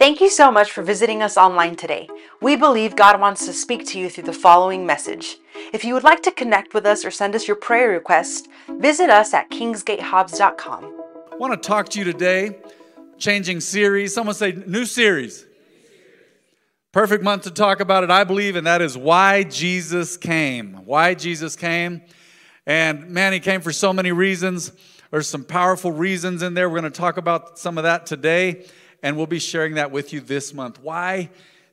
Thank you so much for visiting us online today. We believe God wants to speak to you through the following message. If you would like to connect with us or send us your prayer request, visit us at kingsgatehobbs.com. I want to talk to you today, changing series. Someone say, new series. Perfect month to talk about it, I believe, and that is why Jesus came. Why Jesus came. And man, he came for so many reasons. There's some powerful reasons in there. We're going to talk about some of that today and we'll be sharing that with you this month. Why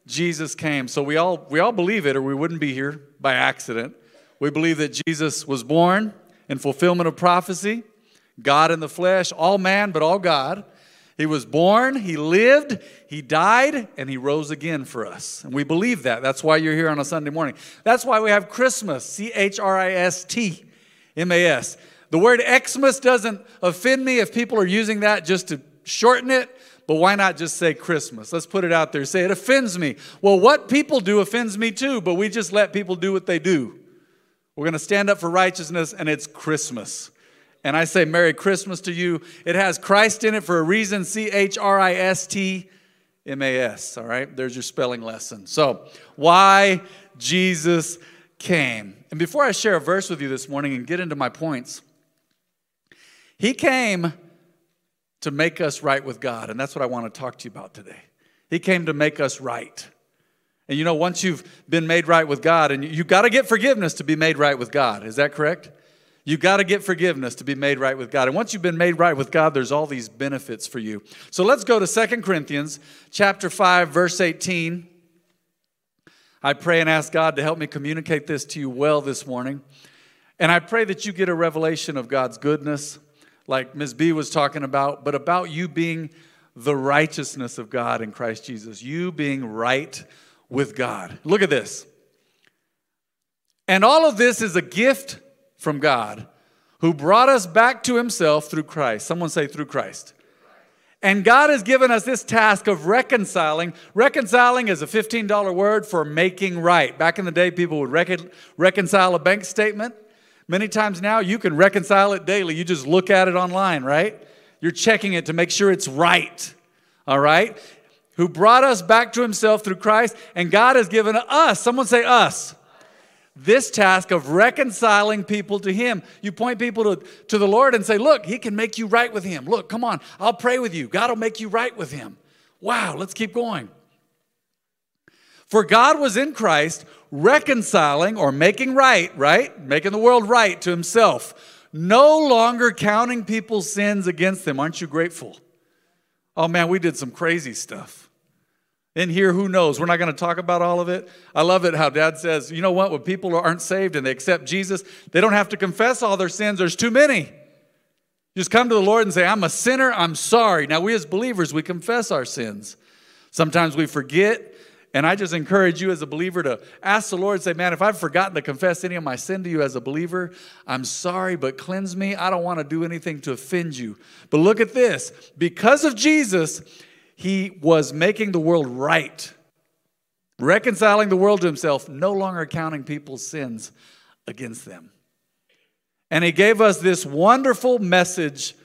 Jesus came. So we all we all believe it or we wouldn't be here by accident. We believe that Jesus was born in fulfillment of prophecy, God in the flesh, all man but all God. He was born, he lived, he died, and he rose again for us. And we believe that. That's why you're here on a Sunday morning. That's why we have Christmas, C H R I S T M A S. The word Xmas doesn't offend me if people are using that just to shorten it. But why not just say Christmas? Let's put it out there. Say it offends me. Well, what people do offends me too, but we just let people do what they do. We're going to stand up for righteousness, and it's Christmas. And I say Merry Christmas to you. It has Christ in it for a reason C H R I S T M A S. All right, there's your spelling lesson. So, why Jesus came. And before I share a verse with you this morning and get into my points, He came to make us right with God. And that's what I want to talk to you about today. He came to make us right. And you know, once you've been made right with God, and you, have got to get forgiveness to be made right with God. Is that correct? You've got to get forgiveness to be made right with God. And once you've been made right with God, there's all these benefits for you. So let's go to Second Corinthians chapter 5, verse 18. I pray and ask God to help me communicate this to you well this morning. And I pray that you get a revelation of God's goodness, like Ms. B was talking about, but about you being the righteousness of God in Christ Jesus, you being right with God. Look at this. And all of this is a gift from God who brought us back to himself through Christ. Someone say, through Christ. And God has given us this task of reconciling. Reconciling is a $15 word for making right. Back in the day, people would recon- reconcile a bank statement. Many times now, you can reconcile it daily. You just look at it online, right? You're checking it to make sure it's right, all right? Who brought us back to himself through Christ, and God has given us, someone say us, this task of reconciling people to him. You point people to, to the Lord and say, Look, he can make you right with him. Look, come on, I'll pray with you. God will make you right with him. Wow, let's keep going. For God was in Christ reconciling or making right, right? Making the world right to himself, no longer counting people's sins against them. Aren't you grateful? Oh man, we did some crazy stuff. In here, who knows? We're not going to talk about all of it. I love it how dad says, you know what? When people aren't saved and they accept Jesus, they don't have to confess all their sins. There's too many. Just come to the Lord and say, I'm a sinner, I'm sorry. Now, we as believers, we confess our sins. Sometimes we forget, and I just encourage you as a believer to ask the Lord, say, Man, if I've forgotten to confess any of my sin to you as a believer, I'm sorry, but cleanse me. I don't want to do anything to offend you. But look at this because of Jesus, he was making the world right, reconciling the world to himself, no longer counting people's sins against them. And he gave us this wonderful message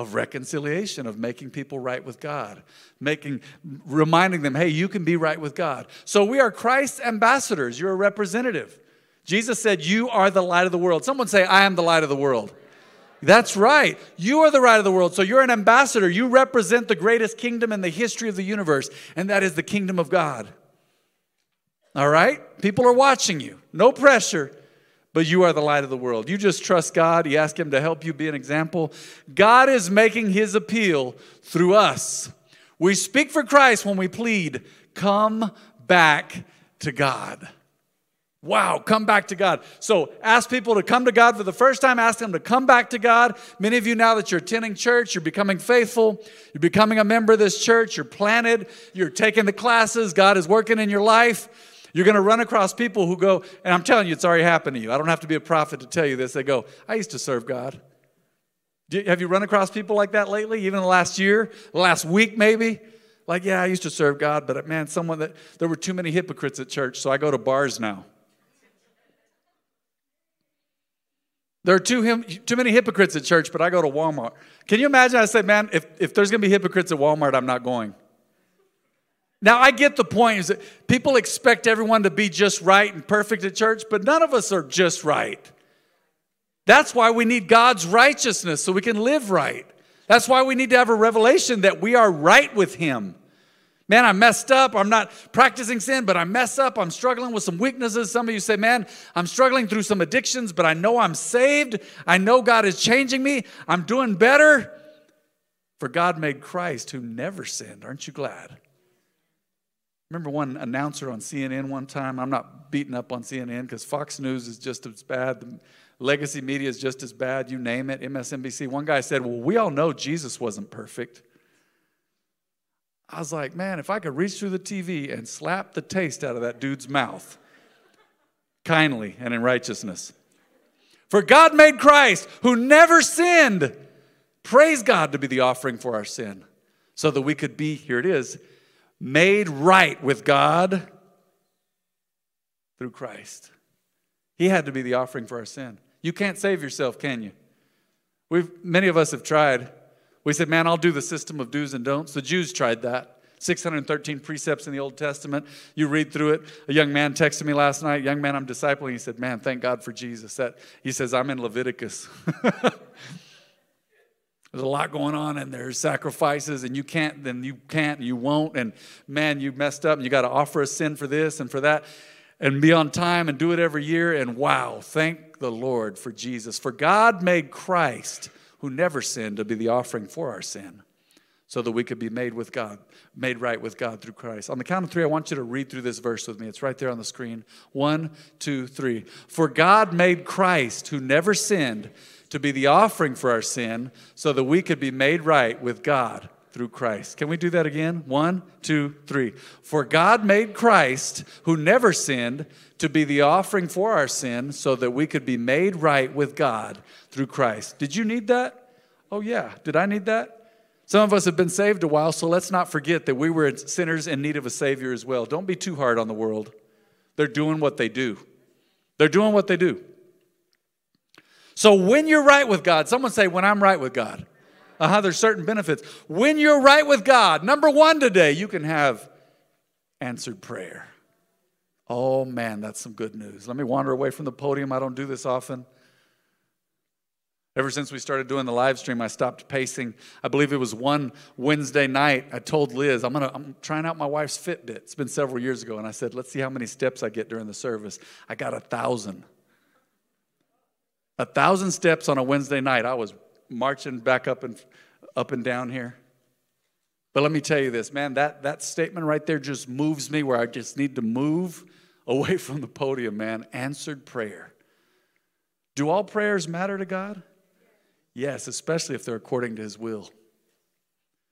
of reconciliation, of making people right with God, making, reminding them, hey, you can be right with God. So we are Christ's ambassadors. You're a representative. Jesus said, You are the light of the world. Someone say, I am the light of the world. That's right. You are the light of the world. So you're an ambassador. You represent the greatest kingdom in the history of the universe, and that is the kingdom of God. All right? People are watching you. No pressure but you are the light of the world. You just trust God. You ask Him to help you be an example. God is making His appeal through us. We speak for Christ when we plead, come back to God. Wow, come back to God. So ask people to come to God for the first time. Ask them to come back to God. Many of you, now that you're attending church, you're becoming faithful, you're becoming a member of this church, you're planted, you're taking the classes, God is working in your life. You're going to run across people who go, and I'm telling you, it's already happened to you. I don't have to be a prophet to tell you this. They go, I used to serve God. have you run across people like that lately, even the last year, last week maybe? Like, yeah, I used to serve God, but uh, man, someone that there were too many hypocrites at church, so I go to bars now. There are too, too many hypocrites at church, but I go to Walmart. Can you imagine? I say, man, if, if there's going to be hypocrites at Walmart, I'm not going. Now, I get the point is that people expect everyone to be just right and perfect at church, but none of us are just right. That's why we need God's righteousness so we can live right. That's why we need to have a revelation that we are right with Him. Man, I messed up. I'm not practicing sin, but I mess up. I'm struggling with some weaknesses. Some of you say, Man, I'm struggling through some addictions, but I know I'm saved. I know God is changing me. I'm doing better. For God made Christ who never sinned. Aren't you glad? Remember one announcer on CNN one time? I'm not beating up on CNN because Fox News is just as bad. The legacy media is just as bad. You name it, MSNBC. One guy said, Well, we all know Jesus wasn't perfect. I was like, Man, if I could reach through the TV and slap the taste out of that dude's mouth kindly and in righteousness. For God made Christ, who never sinned, praise God to be the offering for our sin, so that we could be, here it is, made right with God through Christ. He had to be the offering for our sin. You can't save yourself, can you? We've, many of us have tried. We said, man, I'll do the system of do's and don'ts. The Jews tried that. 613 precepts in the Old Testament. You read through it. A young man texted me last night, young man I'm discipling. He said, Man, thank God for Jesus. That, he says, I'm in Leviticus. There's a lot going on, and there's sacrifices, and you can't, then you can't, and you won't, and man, you messed up, and you got to offer a sin for this and for that, and be on time and do it every year. And wow, thank the Lord for Jesus. For God made Christ, who never sinned, to be the offering for our sin, so that we could be made with God, made right with God through Christ. On the count of three, I want you to read through this verse with me. It's right there on the screen. One, two, three. For God made Christ, who never sinned, to be the offering for our sin so that we could be made right with God through Christ. Can we do that again? One, two, three. For God made Christ, who never sinned, to be the offering for our sin so that we could be made right with God through Christ. Did you need that? Oh, yeah. Did I need that? Some of us have been saved a while, so let's not forget that we were sinners in need of a Savior as well. Don't be too hard on the world. They're doing what they do. They're doing what they do. So when you're right with God, someone say, when I'm right with God. Uh-huh, there's certain benefits. When you're right with God, number one today, you can have answered prayer. Oh man, that's some good news. Let me wander away from the podium. I don't do this often. Ever since we started doing the live stream, I stopped pacing. I believe it was one Wednesday night. I told Liz, I'm, gonna, I'm trying out my wife's Fitbit. It's been several years ago. And I said, let's see how many steps I get during the service. I got a thousand. A thousand steps on a Wednesday night. I was marching back up and up and down here. But let me tell you this, man, that, that statement right there just moves me where I just need to move away from the podium, man. Answered prayer. Do all prayers matter to God? Yes, especially if they're according to his will.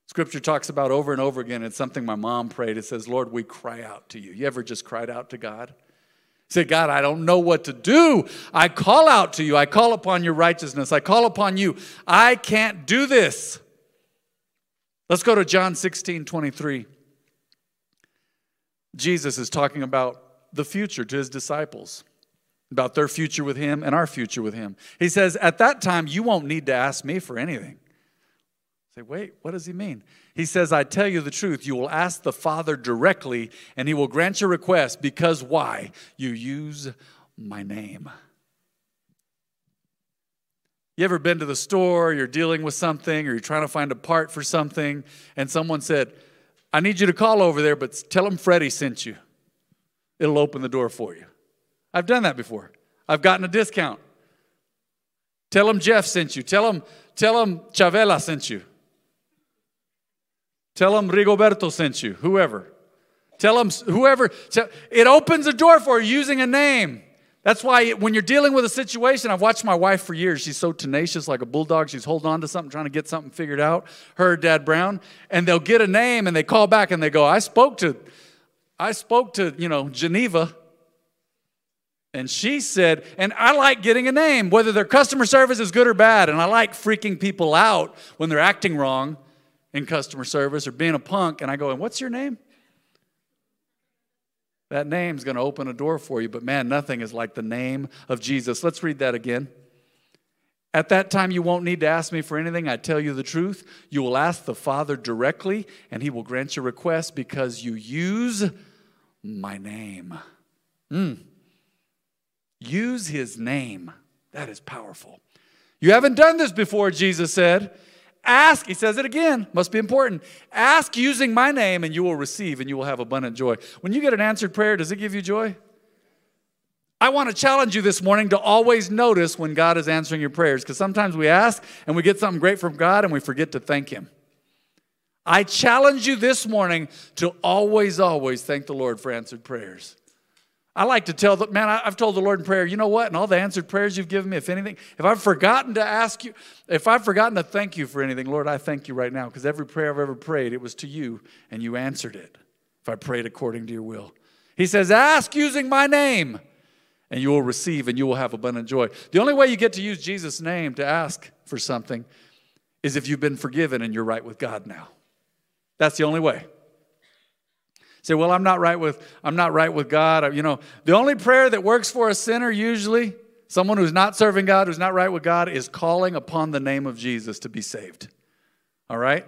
Scripture talks about over and over again, it's something my mom prayed. It says, Lord, we cry out to you. You ever just cried out to God? Say, God, I don't know what to do. I call out to you. I call upon your righteousness. I call upon you. I can't do this. Let's go to John 16 23. Jesus is talking about the future to his disciples, about their future with him and our future with him. He says, At that time, you won't need to ask me for anything. Say, wait, what does he mean? He says, I tell you the truth, you will ask the Father directly, and he will grant your request because why? You use my name. You ever been to the store, you're dealing with something, or you're trying to find a part for something, and someone said, I need you to call over there, but tell them Freddie sent you. It'll open the door for you. I've done that before. I've gotten a discount. Tell them Jeff sent you. Tell them, tell them Chavela sent you. Tell them Rigoberto sent you, whoever. Tell them whoever. It opens a door for you using a name. That's why when you're dealing with a situation, I've watched my wife for years. She's so tenacious, like a bulldog. She's holding on to something, trying to get something figured out. Her, Dad Brown, and they'll get a name and they call back and they go, "I spoke to, I spoke to, you know, Geneva." And she said, and I like getting a name, whether their customer service is good or bad, and I like freaking people out when they're acting wrong in customer service or being a punk, and I go, and what's your name? That name's going to open a door for you, but man, nothing is like the name of Jesus. Let's read that again. At that time, you won't need to ask me for anything. I tell you the truth. You will ask the Father directly, and He will grant your request because you use my name. Mm. Use His name. That is powerful. You haven't done this before, Jesus said. Ask, he says it again, must be important. Ask using my name, and you will receive, and you will have abundant joy. When you get an answered prayer, does it give you joy? I want to challenge you this morning to always notice when God is answering your prayers because sometimes we ask and we get something great from God and we forget to thank Him. I challenge you this morning to always, always thank the Lord for answered prayers. I like to tell the man, I've told the Lord in prayer, you know what? And all the answered prayers you've given me, if anything, if I've forgotten to ask you, if I've forgotten to thank you for anything, Lord, I thank you right now because every prayer I've ever prayed, it was to you and you answered it. If I prayed according to your will, He says, ask using my name and you will receive and you will have abundant joy. The only way you get to use Jesus' name to ask for something is if you've been forgiven and you're right with God now. That's the only way. Say, well, I'm not right with I'm not right with God. You know, the only prayer that works for a sinner usually, someone who's not serving God, who's not right with God, is calling upon the name of Jesus to be saved. All right?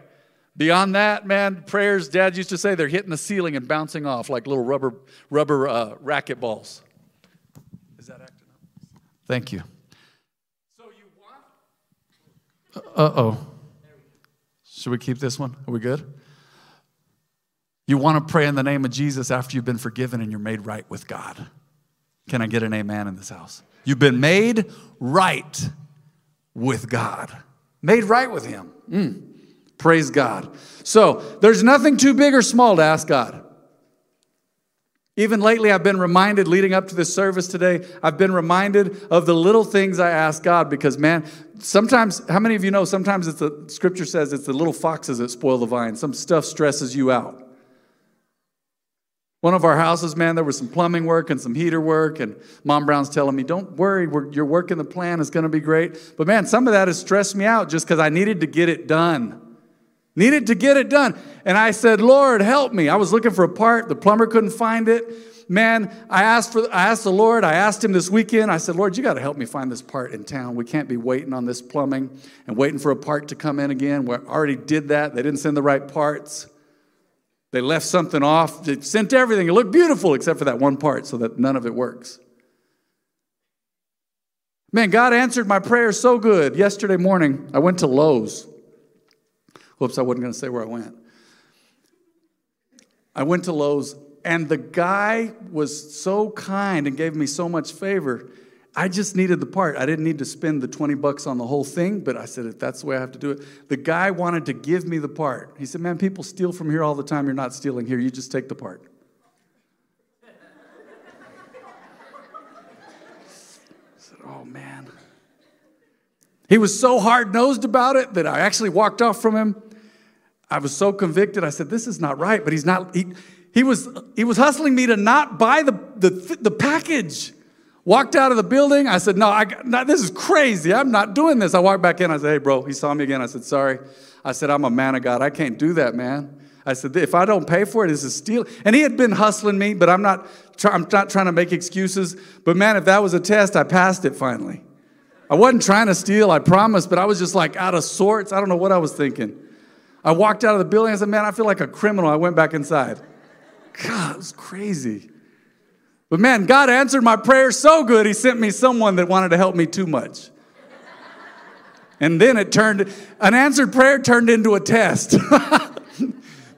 Beyond that, man, prayers, dad used to say they're hitting the ceiling and bouncing off like little rubber, rubber uh, racket balls. Is that acting up? Thank you. So you want? Uh oh. Should we keep this one? Are we good? You want to pray in the name of Jesus after you've been forgiven and you're made right with God. Can I get an amen in this house? You've been made right with God, made right with Him. Mm. Praise God. So there's nothing too big or small to ask God. Even lately, I've been reminded, leading up to this service today, I've been reminded of the little things I ask God because, man, sometimes, how many of you know, sometimes it's the scripture says it's the little foxes that spoil the vine. Some stuff stresses you out. One of our houses, man, there was some plumbing work and some heater work, and Mom Brown's telling me, Don't worry, you're working the plan, it's gonna be great. But man, some of that has stressed me out just because I needed to get it done. Needed to get it done. And I said, Lord, help me. I was looking for a part. The plumber couldn't find it. Man, I asked for I asked the Lord, I asked him this weekend, I said, Lord, you got to help me find this part in town. We can't be waiting on this plumbing and waiting for a part to come in again. We already did that. They didn't send the right parts. They left something off. They sent everything. It looked beautiful except for that one part so that none of it works. Man, God answered my prayer so good. Yesterday morning, I went to Lowe's. Whoops, I wasn't going to say where I went. I went to Lowe's, and the guy was so kind and gave me so much favor. I just needed the part. I didn't need to spend the 20 bucks on the whole thing, but I said, if that's the way I have to do it. The guy wanted to give me the part. He said, Man, people steal from here all the time. You're not stealing here. You just take the part. I said, Oh, man. He was so hard nosed about it that I actually walked off from him I was so convicted. I said, This is not right. But he's not, he, he, was, he was hustling me to not buy the, the, the package. Walked out of the building. I said, No, I, no, this is crazy. I'm not doing this. I walked back in. I said, Hey, bro. He saw me again. I said, Sorry. I said, I'm a man of God. I can't do that, man. I said, if I don't pay for it, this is steal. And he had been hustling me, but I'm not, I'm not trying to make excuses. But man, if that was a test, I passed it finally. I wasn't trying to steal, I promise, but I was just like out of sorts. I don't know what I was thinking. I walked out of the building. I said, Man, I feel like a criminal. I went back inside. God, it was crazy. But man, God answered my prayer so good, He sent me someone that wanted to help me too much. And then it turned, an answered prayer turned into a test.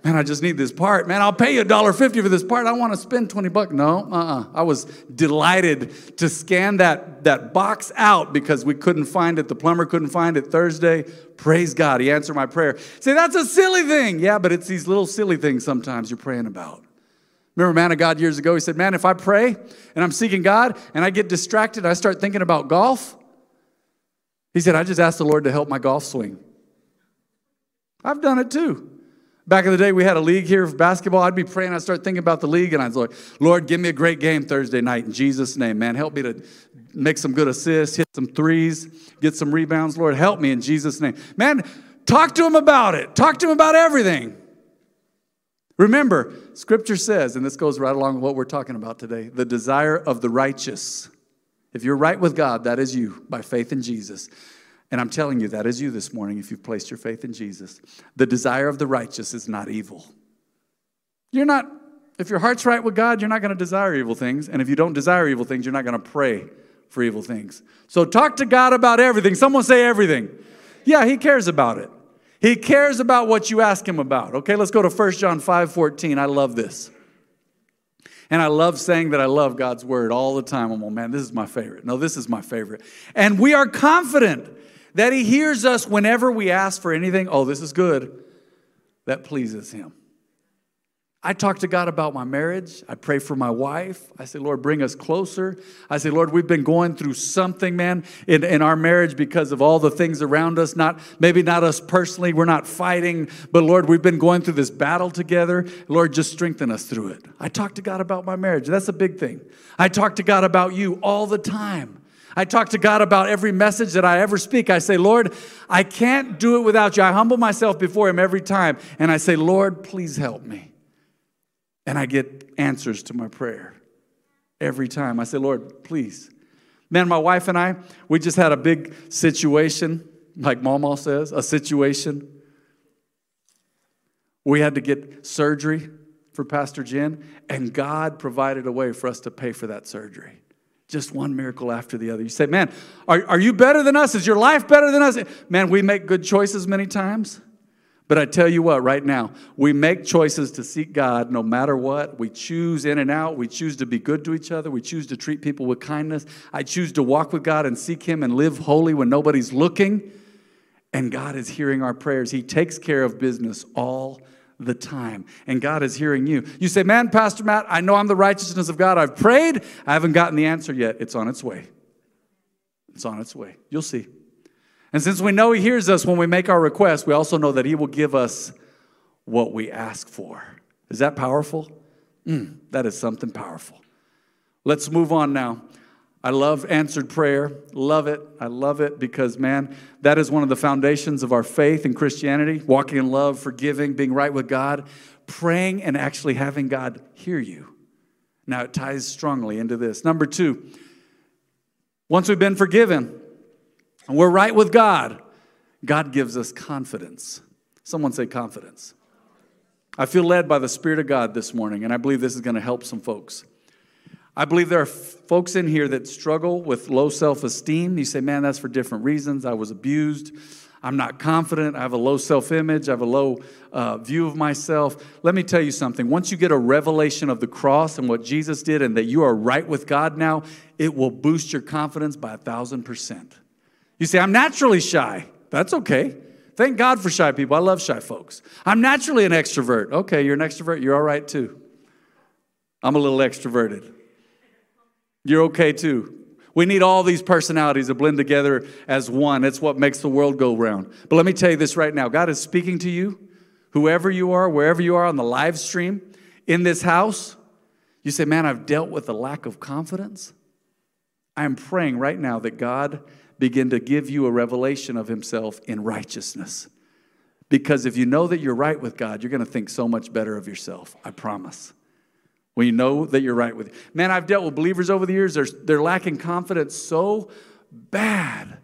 man, I just need this part. Man, I'll pay you $1.50 for this part. I want to spend 20 bucks. No, uh-uh. I was delighted to scan that, that box out because we couldn't find it. The plumber couldn't find it Thursday. Praise God, he answered my prayer. Say, that's a silly thing. Yeah, but it's these little silly things sometimes you're praying about. Remember man of God years ago, he said, Man, if I pray and I'm seeking God and I get distracted, I start thinking about golf. He said, I just asked the Lord to help my golf swing. I've done it too. Back in the day, we had a league here of basketball. I'd be praying, I'd start thinking about the league, and I'd like, Lord, give me a great game Thursday night in Jesus' name, man. Help me to make some good assists, hit some threes, get some rebounds. Lord, help me in Jesus' name. Man, talk to him about it. Talk to him about everything. Remember, scripture says, and this goes right along with what we're talking about today the desire of the righteous. If you're right with God, that is you by faith in Jesus. And I'm telling you, that is you this morning if you've placed your faith in Jesus. The desire of the righteous is not evil. You're not, if your heart's right with God, you're not going to desire evil things. And if you don't desire evil things, you're not going to pray for evil things. So talk to God about everything. Someone say everything. Yeah, He cares about it. He cares about what you ask Him about. Okay, let's go to 1 John 5 14. I love this. And I love saying that I love God's word all the time. I'm, like, man, this is my favorite. No, this is my favorite. And we are confident that He hears us whenever we ask for anything. Oh, this is good. That pleases Him. I talk to God about my marriage. I pray for my wife. I say, Lord, bring us closer. I say, Lord, we've been going through something, man, in, in our marriage because of all the things around us. Not maybe not us personally, we're not fighting, but Lord, we've been going through this battle together. Lord, just strengthen us through it. I talk to God about my marriage. That's a big thing. I talk to God about you all the time. I talk to God about every message that I ever speak. I say, Lord, I can't do it without you. I humble myself before Him every time. And I say, Lord, please help me. And I get answers to my prayer every time. I say, Lord, please. Man, my wife and I, we just had a big situation, like Mama says, a situation. We had to get surgery for Pastor Jen, and God provided a way for us to pay for that surgery. Just one miracle after the other. You say, man, are, are you better than us? Is your life better than us? Man, we make good choices many times. But I tell you what, right now, we make choices to seek God no matter what. We choose in and out. We choose to be good to each other. We choose to treat people with kindness. I choose to walk with God and seek Him and live holy when nobody's looking. And God is hearing our prayers. He takes care of business all the time. And God is hearing you. You say, Man, Pastor Matt, I know I'm the righteousness of God. I've prayed. I haven't gotten the answer yet. It's on its way. It's on its way. You'll see. And since we know He hears us when we make our requests, we also know that He will give us what we ask for. Is that powerful? Mm, that is something powerful. Let's move on now. I love answered prayer. Love it. I love it because, man, that is one of the foundations of our faith in Christianity walking in love, forgiving, being right with God, praying, and actually having God hear you. Now, it ties strongly into this. Number two, once we've been forgiven, and we're right with God, God gives us confidence. Someone say confidence. I feel led by the Spirit of God this morning, and I believe this is going to help some folks. I believe there are folks in here that struggle with low self esteem. You say, man, that's for different reasons. I was abused. I'm not confident. I have a low self image. I have a low uh, view of myself. Let me tell you something. Once you get a revelation of the cross and what Jesus did and that you are right with God now, it will boost your confidence by a thousand percent. You say, I'm naturally shy. That's okay. Thank God for shy people. I love shy folks. I'm naturally an extrovert. Okay, you're an extrovert. You're all right too. I'm a little extroverted. You're okay too. We need all these personalities to blend together as one. It's what makes the world go round. But let me tell you this right now God is speaking to you, whoever you are, wherever you are on the live stream, in this house. You say, Man, I've dealt with a lack of confidence. I am praying right now that God begin to give you a revelation of himself in righteousness. Because if you know that you're right with God, you're going to think so much better of yourself. I promise. When you know that you're right with Man, I've dealt with believers over the years, they're, they're lacking confidence so bad.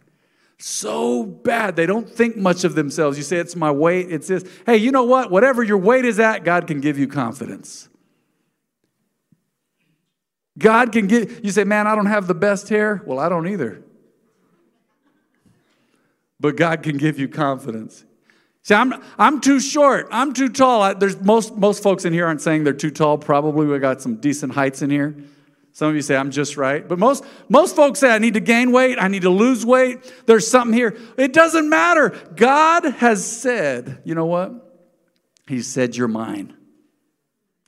So bad. They don't think much of themselves. You say, it's my weight, it's this. Hey, you know what? Whatever your weight is at, God can give you confidence. God can give, you say, man, I don't have the best hair. Well, I don't either but God can give you confidence. See, I'm, I'm too short. I'm too tall. There's most, most folks in here aren't saying they're too tall. Probably we got some decent heights in here. Some of you say I'm just right. But most, most folks say I need to gain weight. I need to lose weight. There's something here. It doesn't matter. God has said, you know what? He said you're mine.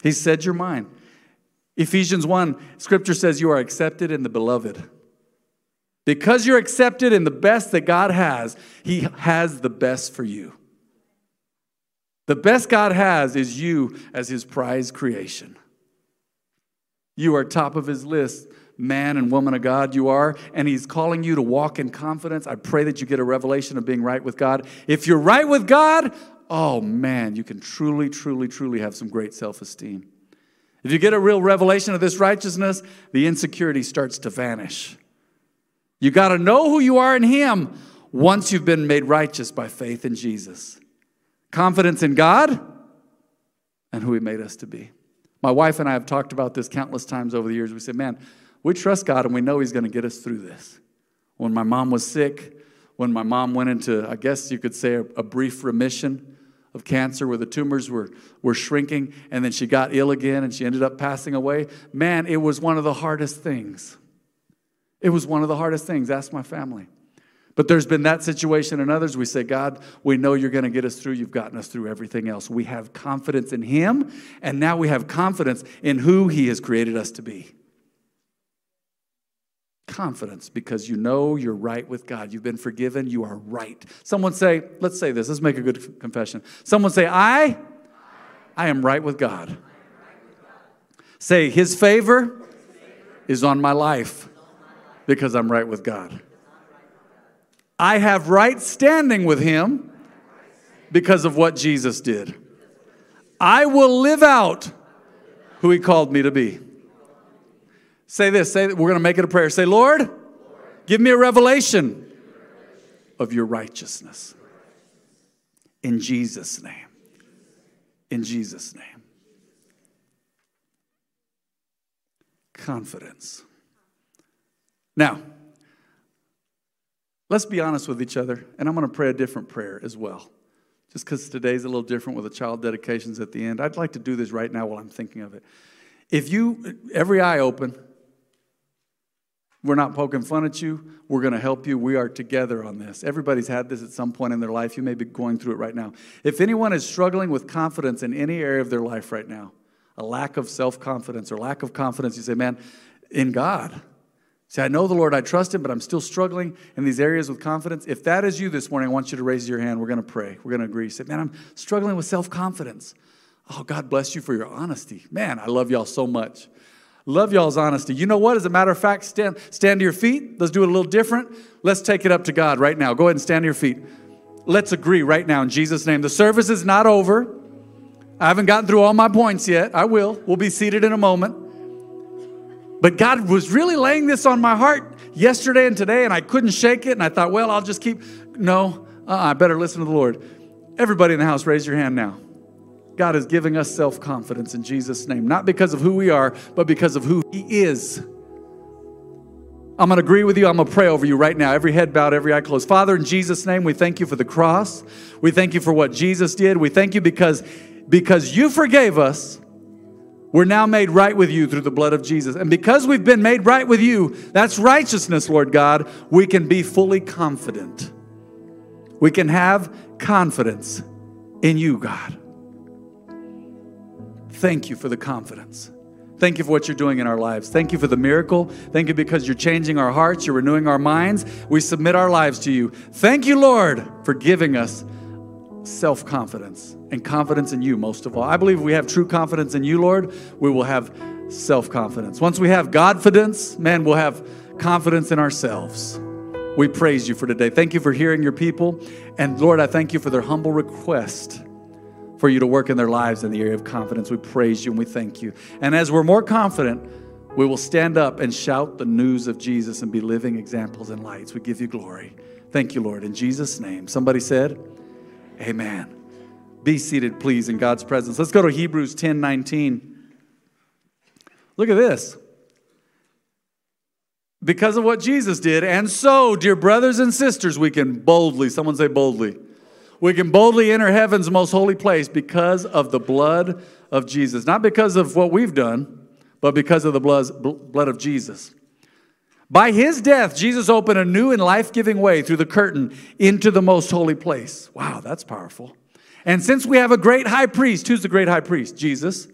He said you're mine. Ephesians 1, scripture says you are accepted in the beloved. Because you're accepted in the best that God has, He has the best for you. The best God has is you as His prize creation. You are top of His list, man and woman of God, you are, and He's calling you to walk in confidence. I pray that you get a revelation of being right with God. If you're right with God, oh man, you can truly, truly, truly have some great self esteem. If you get a real revelation of this righteousness, the insecurity starts to vanish. You got to know who you are in Him. once you've been made righteous by faith in Jesus. Confidence in God and who He made us to be. My wife and I have talked about this countless times over the years. We said, man, we trust God and we know He's going to get us through this. When my mom was sick, when my mom went into, I guess you could say, a, a brief remission of cancer where the tumors were, were shrinking, and then she got ill again and she ended up passing away. Man, it was one of the hardest things. It was one of the hardest things. Ask my family. But there's been that situation and others. We say, God, we know you're going to get us through. You've gotten us through everything else. We have confidence in Him, and now we have confidence in who He has created us to be. Confidence because you know you're right with God. You've been forgiven. You are right. Someone say, let's say this. Let's make a good confession. Someone say, I, I am right with God. Say, His favor is on my life because I'm right with God. I have right standing with him because of what Jesus did. I will live out who he called me to be. Say this, say we're going to make it a prayer. Say, Lord, give me a revelation of your righteousness. In Jesus' name. In Jesus' name. Confidence. Now, Let's be honest with each other, and I'm going to pray a different prayer as well. Just because today's a little different with the child dedications at the end. I'd like to do this right now while I'm thinking of it. If you, every eye open, we're not poking fun at you. We're going to help you. We are together on this. Everybody's had this at some point in their life. You may be going through it right now. If anyone is struggling with confidence in any area of their life right now, a lack of self confidence or lack of confidence, you say, man, in God, Say, I know the Lord, I trust Him, but I'm still struggling in these areas with confidence. If that is you this morning, I want you to raise your hand. We're going to pray. We're going to agree. Say, man, I'm struggling with self confidence. Oh, God bless you for your honesty. Man, I love y'all so much. Love y'all's honesty. You know what? As a matter of fact, stand, stand to your feet. Let's do it a little different. Let's take it up to God right now. Go ahead and stand to your feet. Let's agree right now in Jesus' name. The service is not over. I haven't gotten through all my points yet. I will. We'll be seated in a moment. But God was really laying this on my heart yesterday and today, and I couldn't shake it. And I thought, well, I'll just keep. No, uh, I better listen to the Lord. Everybody in the house, raise your hand now. God is giving us self confidence in Jesus' name, not because of who we are, but because of who He is. I'm going to agree with you. I'm going to pray over you right now. Every head bowed, every eye closed. Father, in Jesus' name, we thank you for the cross. We thank you for what Jesus did. We thank you because, because you forgave us we're now made right with you through the blood of Jesus. And because we've been made right with you, that's righteousness, Lord God, we can be fully confident. We can have confidence in you, God. Thank you for the confidence. Thank you for what you're doing in our lives. Thank you for the miracle. Thank you because you're changing our hearts, you're renewing our minds. We submit our lives to you. Thank you, Lord, for giving us self confidence and confidence in you, most of all. I believe we have true confidence in you, Lord, we will have self confidence. Once we have Godfidence, man, we'll have confidence in ourselves. We praise you for today. Thank you for hearing your people. And Lord, I thank you for their humble request for you to work in their lives in the area of confidence. We praise you and we thank you. And as we're more confident, we will stand up and shout the news of Jesus and be living examples and lights. We give you glory. Thank you, Lord. In Jesus' name. Somebody said, Amen. Be seated, please, in God's presence. Let's go to Hebrews 10 19. Look at this. Because of what Jesus did, and so, dear brothers and sisters, we can boldly, someone say boldly, we can boldly enter heaven's most holy place because of the blood of Jesus. Not because of what we've done, but because of the blood of Jesus. By his death, Jesus opened a new and life giving way through the curtain into the most holy place. Wow, that's powerful. And since we have a great high priest, who's the great high priest? Jesus.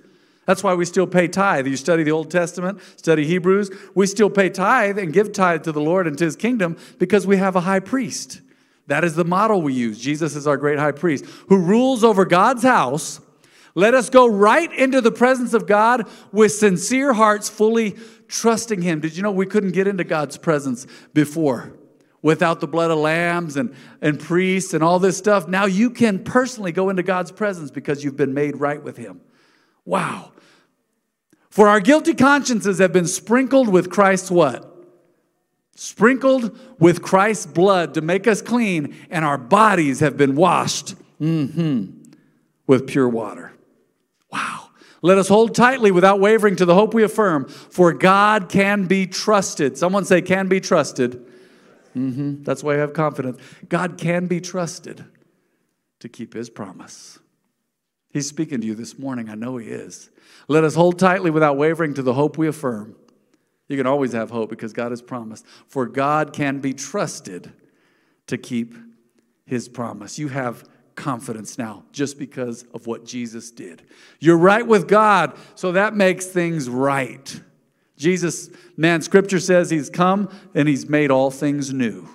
That's why we still pay tithe. You study the Old Testament, study Hebrews, we still pay tithe and give tithe to the Lord and to his kingdom because we have a high priest. That is the model we use. Jesus is our great high priest who rules over God's house. Let us go right into the presence of God with sincere hearts, fully trusting Him. Did you know we couldn't get into God's presence before? Without the blood of lambs and, and priests and all this stuff. Now you can personally go into God's presence because you've been made right with Him. Wow. For our guilty consciences have been sprinkled with Christ's what? sprinkled with Christ's blood to make us clean, and our bodies have been washed mm-hmm, with pure water. Wow. Let us hold tightly without wavering to the hope we affirm, for God can be trusted. Someone say, can be trusted. Mm-hmm. That's why I have confidence. God can be trusted to keep his promise. He's speaking to you this morning. I know he is. Let us hold tightly without wavering to the hope we affirm. You can always have hope because God has promised. For God can be trusted to keep his promise. You have confidence now just because of what Jesus did. You're right with God, so that makes things right. Jesus, man, scripture says he's come and he's made all things new.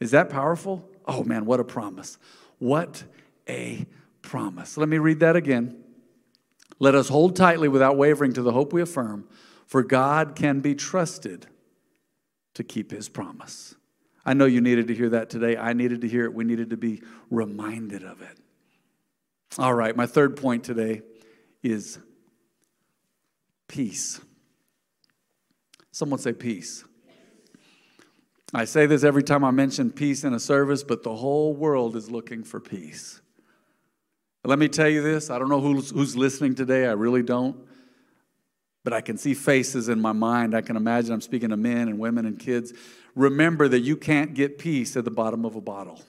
Is that powerful? Oh man, what a promise. What a promise. Let me read that again. Let us hold tightly without wavering to the hope we affirm, for God can be trusted to keep his promise. I know you needed to hear that today. I needed to hear it. We needed to be reminded of it. All right, my third point today is peace. Someone say peace. I say this every time I mention peace in a service, but the whole world is looking for peace. Let me tell you this I don't know who's, who's listening today, I really don't. But I can see faces in my mind. I can imagine I'm speaking to men and women and kids. Remember that you can't get peace at the bottom of a bottle.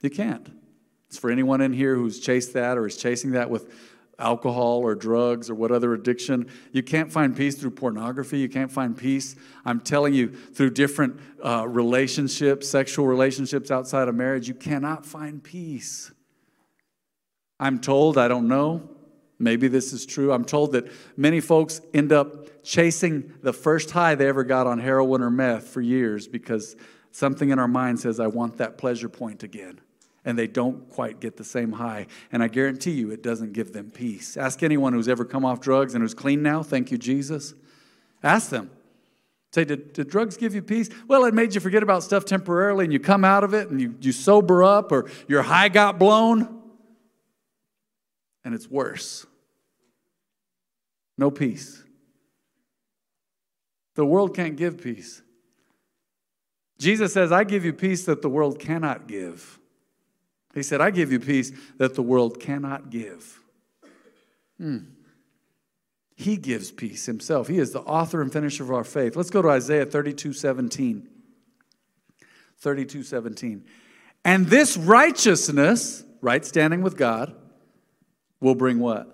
You can't. It's for anyone in here who's chased that or is chasing that with alcohol or drugs or what other addiction. You can't find peace through pornography. You can't find peace, I'm telling you, through different uh, relationships, sexual relationships outside of marriage. You cannot find peace. I'm told, I don't know, maybe this is true. I'm told that many folks end up chasing the first high they ever got on heroin or meth for years because something in our mind says, I want that pleasure point again. And they don't quite get the same high. And I guarantee you, it doesn't give them peace. Ask anyone who's ever come off drugs and who's clean now. Thank you, Jesus. Ask them. Say, did, did, drugs give you peace? Well, it made you forget about stuff temporarily and you come out of it and you, you sober up or your high got blown and it's worse. No peace. The world can't give peace. Jesus says, I give you peace that the world cannot give. He said, I give you peace that the world cannot give. Hmm. He gives peace himself. He is the author and finisher of our faith. Let's go to Isaiah 32 17. 32 17. And this righteousness, right standing with God, will bring what?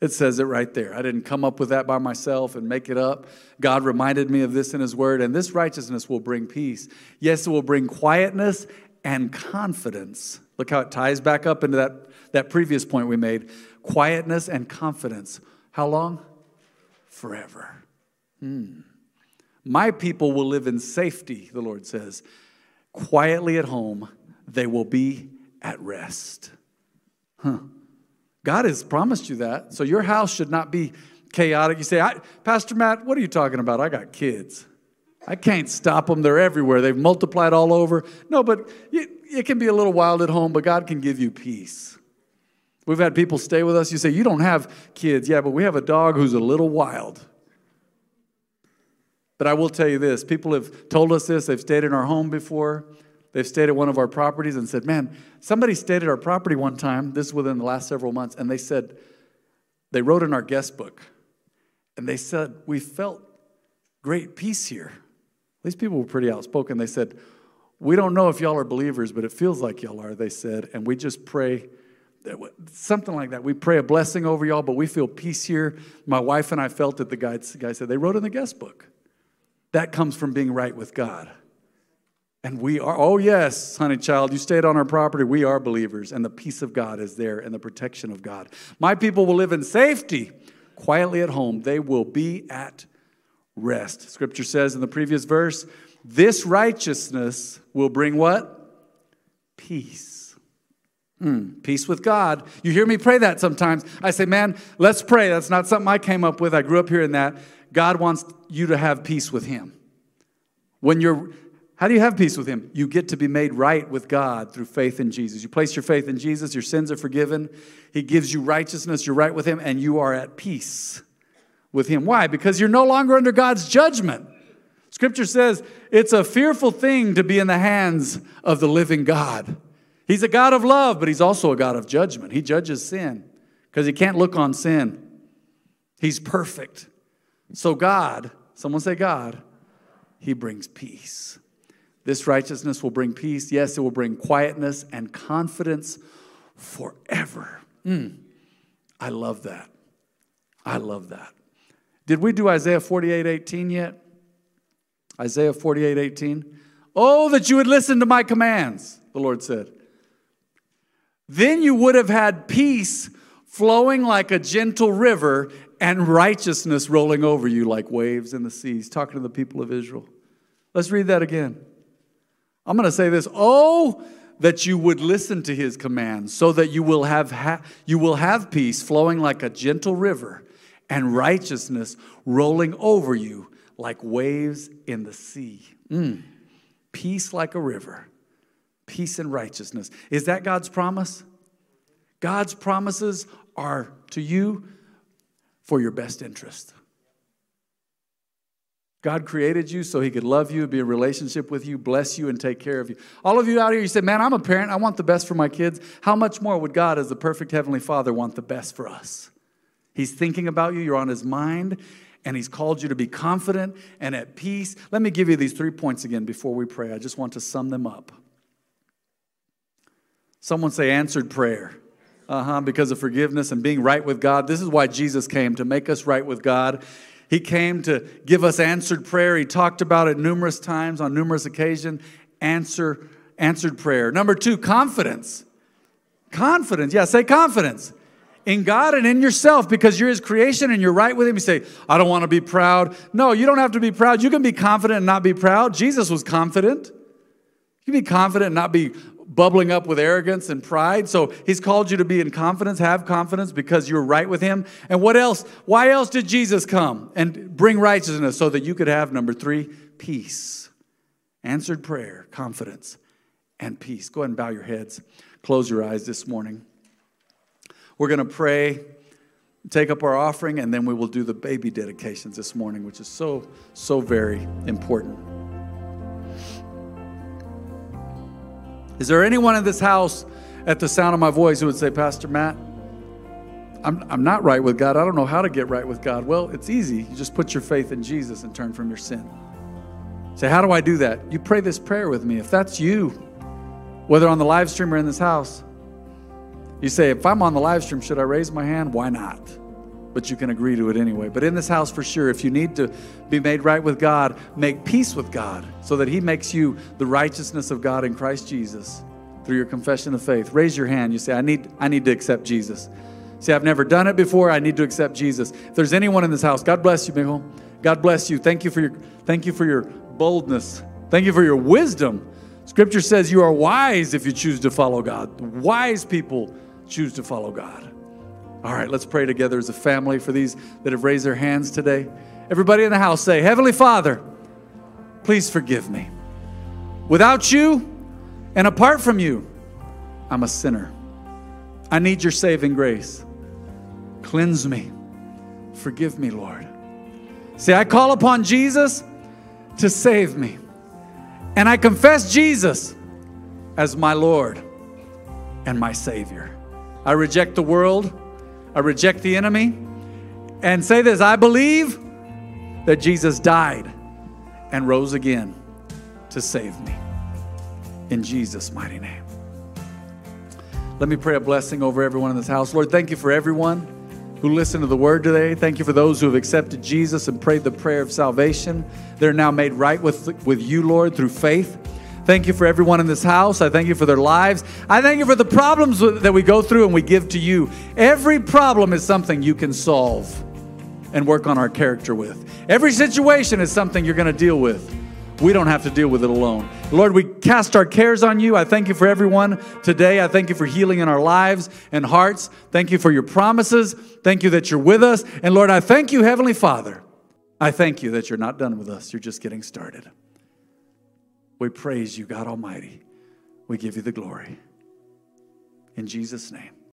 It says it right there. I didn't come up with that by myself and make it up. God reminded me of this in His Word, and this righteousness will bring peace. Yes, it will bring quietness and confidence. Look how it ties back up into that, that previous point we made quietness and confidence. How long? Forever. Hmm. My people will live in safety, the Lord says. Quietly at home, they will be at rest. Huh. God has promised you that. So your house should not be chaotic. You say, Pastor Matt, what are you talking about? I got kids. I can't stop them. They're everywhere. They've multiplied all over. No, but it, it can be a little wild at home, but God can give you peace. We've had people stay with us. You say, You don't have kids. Yeah, but we have a dog who's a little wild. But I will tell you this people have told us this. They've stayed in our home before. They've stayed at one of our properties and said, Man, somebody stayed at our property one time, this is within the last several months, and they said, they wrote in our guest book, and they said, We felt great peace here. These people were pretty outspoken. They said, We don't know if y'all are believers, but it feels like y'all are, they said, and we just pray. Something like that. We pray a blessing over y'all, but we feel peace here. My wife and I felt it, the guy, the guy said. They wrote in the guest book. That comes from being right with God. And we are, oh, yes, honey child, you stayed on our property. We are believers, and the peace of God is there and the protection of God. My people will live in safety, quietly at home. They will be at rest. Scripture says in the previous verse, this righteousness will bring what? Peace. Hmm, peace with God. You hear me pray that sometimes. I say, man, let's pray. That's not something I came up with. I grew up hearing that. God wants you to have peace with Him. When you're how do you have peace with Him? You get to be made right with God through faith in Jesus. You place your faith in Jesus, your sins are forgiven. He gives you righteousness, you're right with Him, and you are at peace with Him. Why? Because you're no longer under God's judgment. Scripture says it's a fearful thing to be in the hands of the living God. He's a God of love, but He's also a God of judgment. He judges sin because He can't look on sin. He's perfect. So, God, someone say, God, He brings peace. This righteousness will bring peace. Yes, it will bring quietness and confidence forever. Mm. I love that. I love that. Did we do Isaiah 48 18 yet? Isaiah 48 18. Oh, that you would listen to my commands, the Lord said. Then you would have had peace flowing like a gentle river and righteousness rolling over you like waves in the seas. Talking to the people of Israel. Let's read that again. I'm going to say this. Oh, that you would listen to his commands so that you will have ha- you will have peace flowing like a gentle river and righteousness rolling over you like waves in the sea. Mm. Peace like a river. Peace and righteousness. Is that God's promise? God's promises are to you for your best interest. God created you so he could love you, be in relationship with you, bless you, and take care of you. All of you out here, you say, Man, I'm a parent. I want the best for my kids. How much more would God, as the perfect Heavenly Father, want the best for us? He's thinking about you, you're on his mind, and he's called you to be confident and at peace. Let me give you these three points again before we pray. I just want to sum them up. Someone say answered prayer. Uh huh, because of forgiveness and being right with God. This is why Jesus came to make us right with God. He came to give us answered prayer. He talked about it numerous times on numerous occasions. Answer, answered prayer. Number two, confidence. Confidence. Yeah, say confidence in God and in yourself because you're His creation and you're right with Him. You say, I don't want to be proud. No, you don't have to be proud. You can be confident and not be proud. Jesus was confident. You can be confident and not be bubbling up with arrogance and pride. So he's called you to be in confidence, have confidence because you're right with him. And what else? Why else did Jesus come and bring righteousness so that you could have number three, peace, answered prayer, confidence, and peace. Go ahead and bow your heads, close your eyes this morning. We're going to pray, take up our offering, and then we will do the baby dedications this morning, which is so, so very important. Is there anyone in this house at the sound of my voice who would say, Pastor Matt, I'm, I'm not right with God. I don't know how to get right with God. Well, it's easy. You just put your faith in Jesus and turn from your sin. Say, how do I do that? You pray this prayer with me. If that's you, whether on the live stream or in this house, you say, if I'm on the live stream, should I raise my hand? Why not? But you can agree to it anyway. But in this house, for sure, if you need to be made right with God, make peace with God so that He makes you the righteousness of God in Christ Jesus through your confession of faith. Raise your hand. You say, I need, I need to accept Jesus. Say, I've never done it before. I need to accept Jesus. If there's anyone in this house, God bless you, Michael. God bless you. Thank you for your, thank you for your boldness. Thank you for your wisdom. Scripture says you are wise if you choose to follow God. Wise people choose to follow God. All right, let's pray together as a family for these that have raised their hands today. Everybody in the house say, Heavenly Father, please forgive me. Without you and apart from you, I'm a sinner. I need your saving grace. Cleanse me. Forgive me, Lord. See, I call upon Jesus to save me. And I confess Jesus as my Lord and my Savior. I reject the world. I reject the enemy and say this I believe that Jesus died and rose again to save me. In Jesus' mighty name. Let me pray a blessing over everyone in this house. Lord, thank you for everyone who listened to the word today. Thank you for those who have accepted Jesus and prayed the prayer of salvation. They're now made right with, with you, Lord, through faith. Thank you for everyone in this house. I thank you for their lives. I thank you for the problems that we go through and we give to you. Every problem is something you can solve and work on our character with. Every situation is something you're going to deal with. We don't have to deal with it alone. Lord, we cast our cares on you. I thank you for everyone today. I thank you for healing in our lives and hearts. Thank you for your promises. Thank you that you're with us. And Lord, I thank you, Heavenly Father. I thank you that you're not done with us. You're just getting started. We praise you, God Almighty. We give you the glory. In Jesus' name.